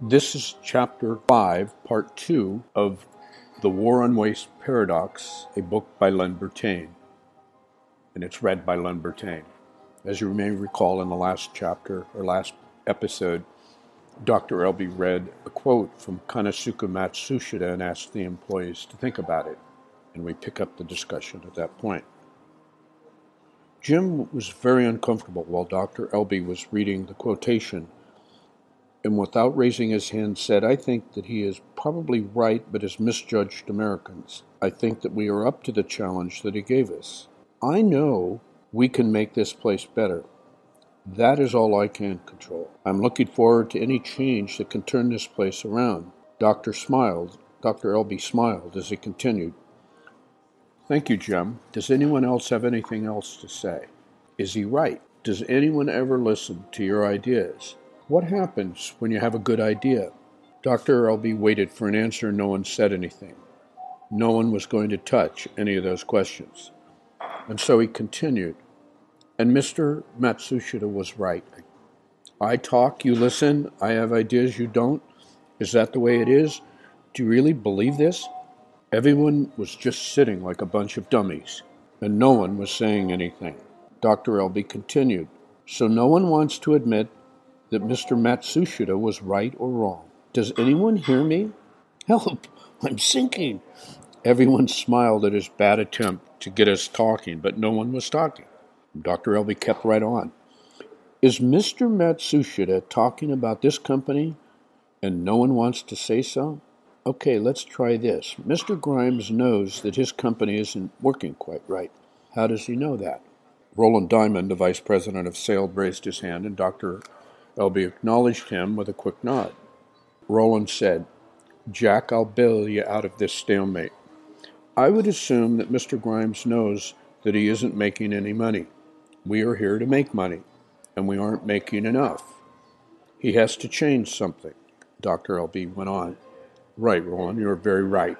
This is chapter 5, part 2 of The War on Waste Paradox, a book by Len Bertain. And it's read by Len Bertain. As you may recall in the last chapter or last episode, Dr. Elby read a quote from Konosuke Matsushita and asked the employees to think about it. And we pick up the discussion at that point. Jim was very uncomfortable while Dr. Elby was reading the quotation, and without raising his hand said, I think that he is probably right, but has misjudged Americans. I think that we are up to the challenge that he gave us. I know we can make this place better. That is all I can control. I'm looking forward to any change that can turn this place around. Doctor smiled. Dr. Elby smiled as he continued. Thank you, Jim. Does anyone else have anything else to say? Is he right? Does anyone ever listen to your ideas? What happens when you have a good idea? Dr. Elby waited for an answer. No one said anything. No one was going to touch any of those questions. And so he continued. And Mr. Matsushita was right. I talk, you listen, I have ideas, you don't. Is that the way it is? Do you really believe this? Everyone was just sitting like a bunch of dummies, and no one was saying anything. Dr. Elby continued. So no one wants to admit that Mr. Matsushita was right or wrong. Does anyone hear me? Help! I'm sinking! Everyone smiled at his bad attempt to get us talking, but no one was talking. Dr. Elby kept right on. Is Mr. Matsushita talking about this company and no one wants to say so? Okay, let's try this. Mr. Grimes knows that his company isn't working quite right. How does he know that? Roland Diamond, the vice president of sale, raised his hand, and Dr. Elby acknowledged him with a quick nod. Roland said, Jack, I'll bail you out of this stalemate. I would assume that Mr. Grimes knows that he isn't making any money. We are here to make money, and we aren't making enough. He has to change something, Dr. Elby went on. Right, Roland, you're very right.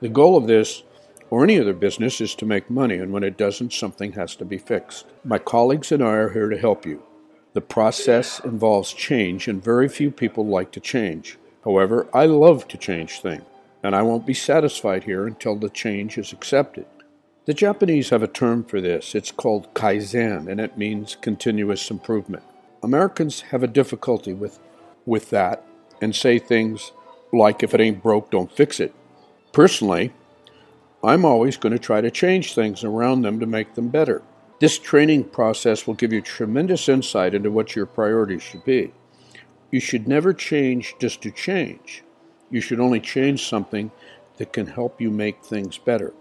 The goal of this, or any other business, is to make money, and when it doesn't, something has to be fixed. My colleagues and I are here to help you. The process involves change, and very few people like to change. However, I love to change things, and I won't be satisfied here until the change is accepted. The Japanese have a term for this. It's called kaizen, and it means continuous improvement. Americans have a difficulty with, with that and say things like, if it ain't broke, don't fix it. Personally, I'm always going to try to change things around them to make them better. This training process will give you tremendous insight into what your priorities should be. You should never change just to change. You should only change something that can help you make things better.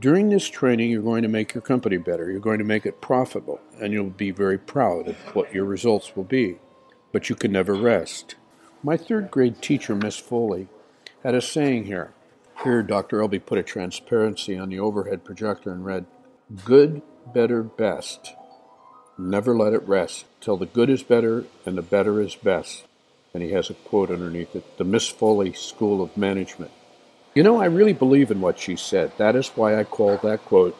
During this training, you're going to make your company better. You're going to make it profitable, and you'll be very proud of what your results will be. But you can never rest. My third grade teacher, Miss Foley, had a saying here. Here, Dr. Elby put a transparency on the overhead projector and read, Good, better, best. Never let it rest till the good is better and the better is best. And he has a quote underneath it The Miss Foley School of Management. You know, I really believe in what she said. That is why I call that quote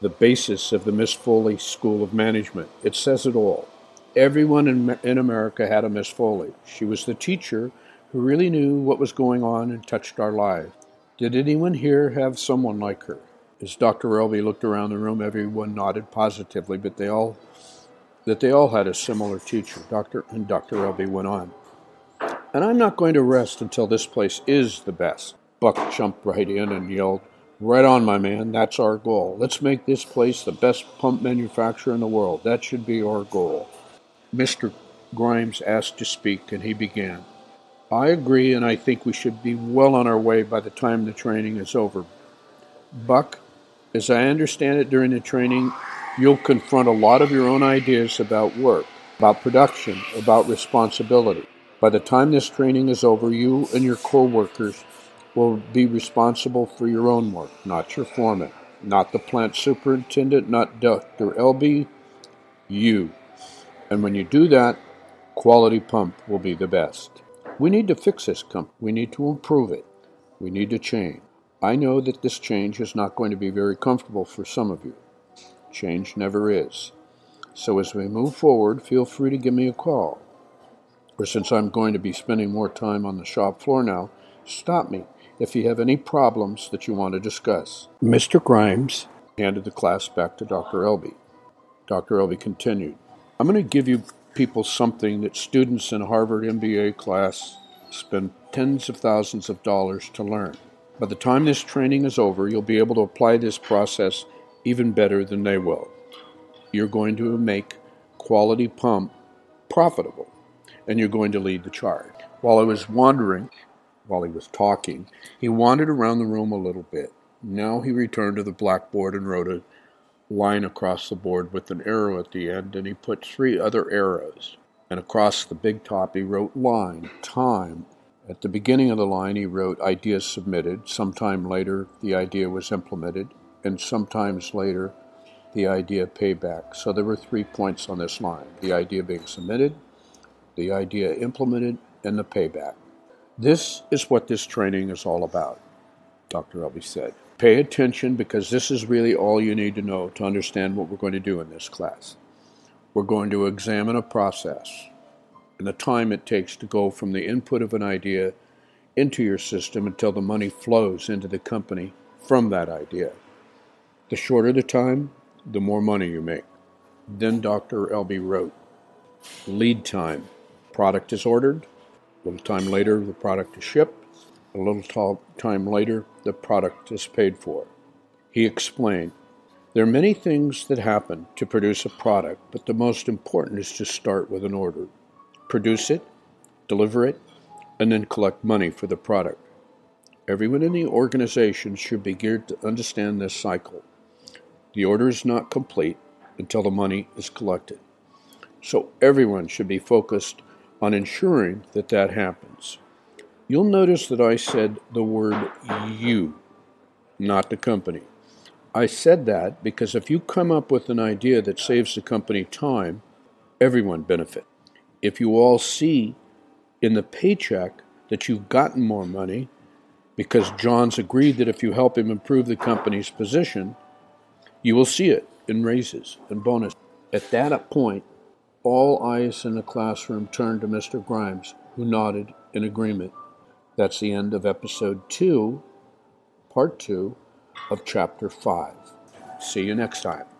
the basis of the Miss Foley School of Management. It says it all. Everyone in, in America had a Miss Foley. She was the teacher who really knew what was going on and touched our lives. Did anyone here have someone like her? As Dr. Elby looked around the room, everyone nodded positively, but they all that they all had a similar teacher. Dr. and Dr. Elby went on. And I'm not going to rest until this place is the best. Buck jumped right in and yelled, Right on, my man. That's our goal. Let's make this place the best pump manufacturer in the world. That should be our goal. Mr. Grimes asked to speak, and he began. I agree, and I think we should be well on our way by the time the training is over. Buck, as I understand it during the training, you'll confront a lot of your own ideas about work, about production, about responsibility. By the time this training is over, you and your co workers will be responsible for your own work, not your foreman, not the plant superintendent, not Dr. Elby, you. And when you do that, quality pump will be the best. We need to fix this company. We need to improve it. We need to change. I know that this change is not going to be very comfortable for some of you. Change never is. So as we move forward, feel free to give me a call or since I'm going to be spending more time on the shop floor now, stop me if you have any problems that you want to discuss. Mr. Grimes handed the class back to Dr. Elby. Dr. Elby continued, I'm going to give you people something that students in Harvard MBA class spend tens of thousands of dollars to learn. By the time this training is over, you'll be able to apply this process even better than they will. You're going to make quality pump profitable, and you're going to lead the charge. While I was wandering, while he was talking, he wandered around the room a little bit. Now he returned to the blackboard and wrote a line across the board with an arrow at the end, and he put three other arrows. And across the big top, he wrote line, time. At the beginning of the line, he wrote idea submitted. Sometime later, the idea was implemented, and sometimes later, the idea payback. So there were three points on this line the idea being submitted, the idea implemented, and the payback. This is what this training is all about, Dr. Elby said. Pay attention because this is really all you need to know to understand what we're going to do in this class. We're going to examine a process and the time it takes to go from the input of an idea into your system until the money flows into the company from that idea. The shorter the time, the more money you make. Then Dr. Elby wrote Lead time. Product is ordered. A little time later, the product is shipped. A little time later, the product is paid for. He explained There are many things that happen to produce a product, but the most important is to start with an order. Produce it, deliver it, and then collect money for the product. Everyone in the organization should be geared to understand this cycle. The order is not complete until the money is collected. So everyone should be focused on ensuring that that happens. You'll notice that I said the word you, not the company. I said that because if you come up with an idea that saves the company time, everyone benefit. If you all see in the paycheck that you've gotten more money because John's agreed that if you help him improve the company's position, you will see it in raises and bonus. At that point, all eyes in the classroom turned to Mr. Grimes, who nodded in agreement. That's the end of episode two, part two of chapter five. See you next time.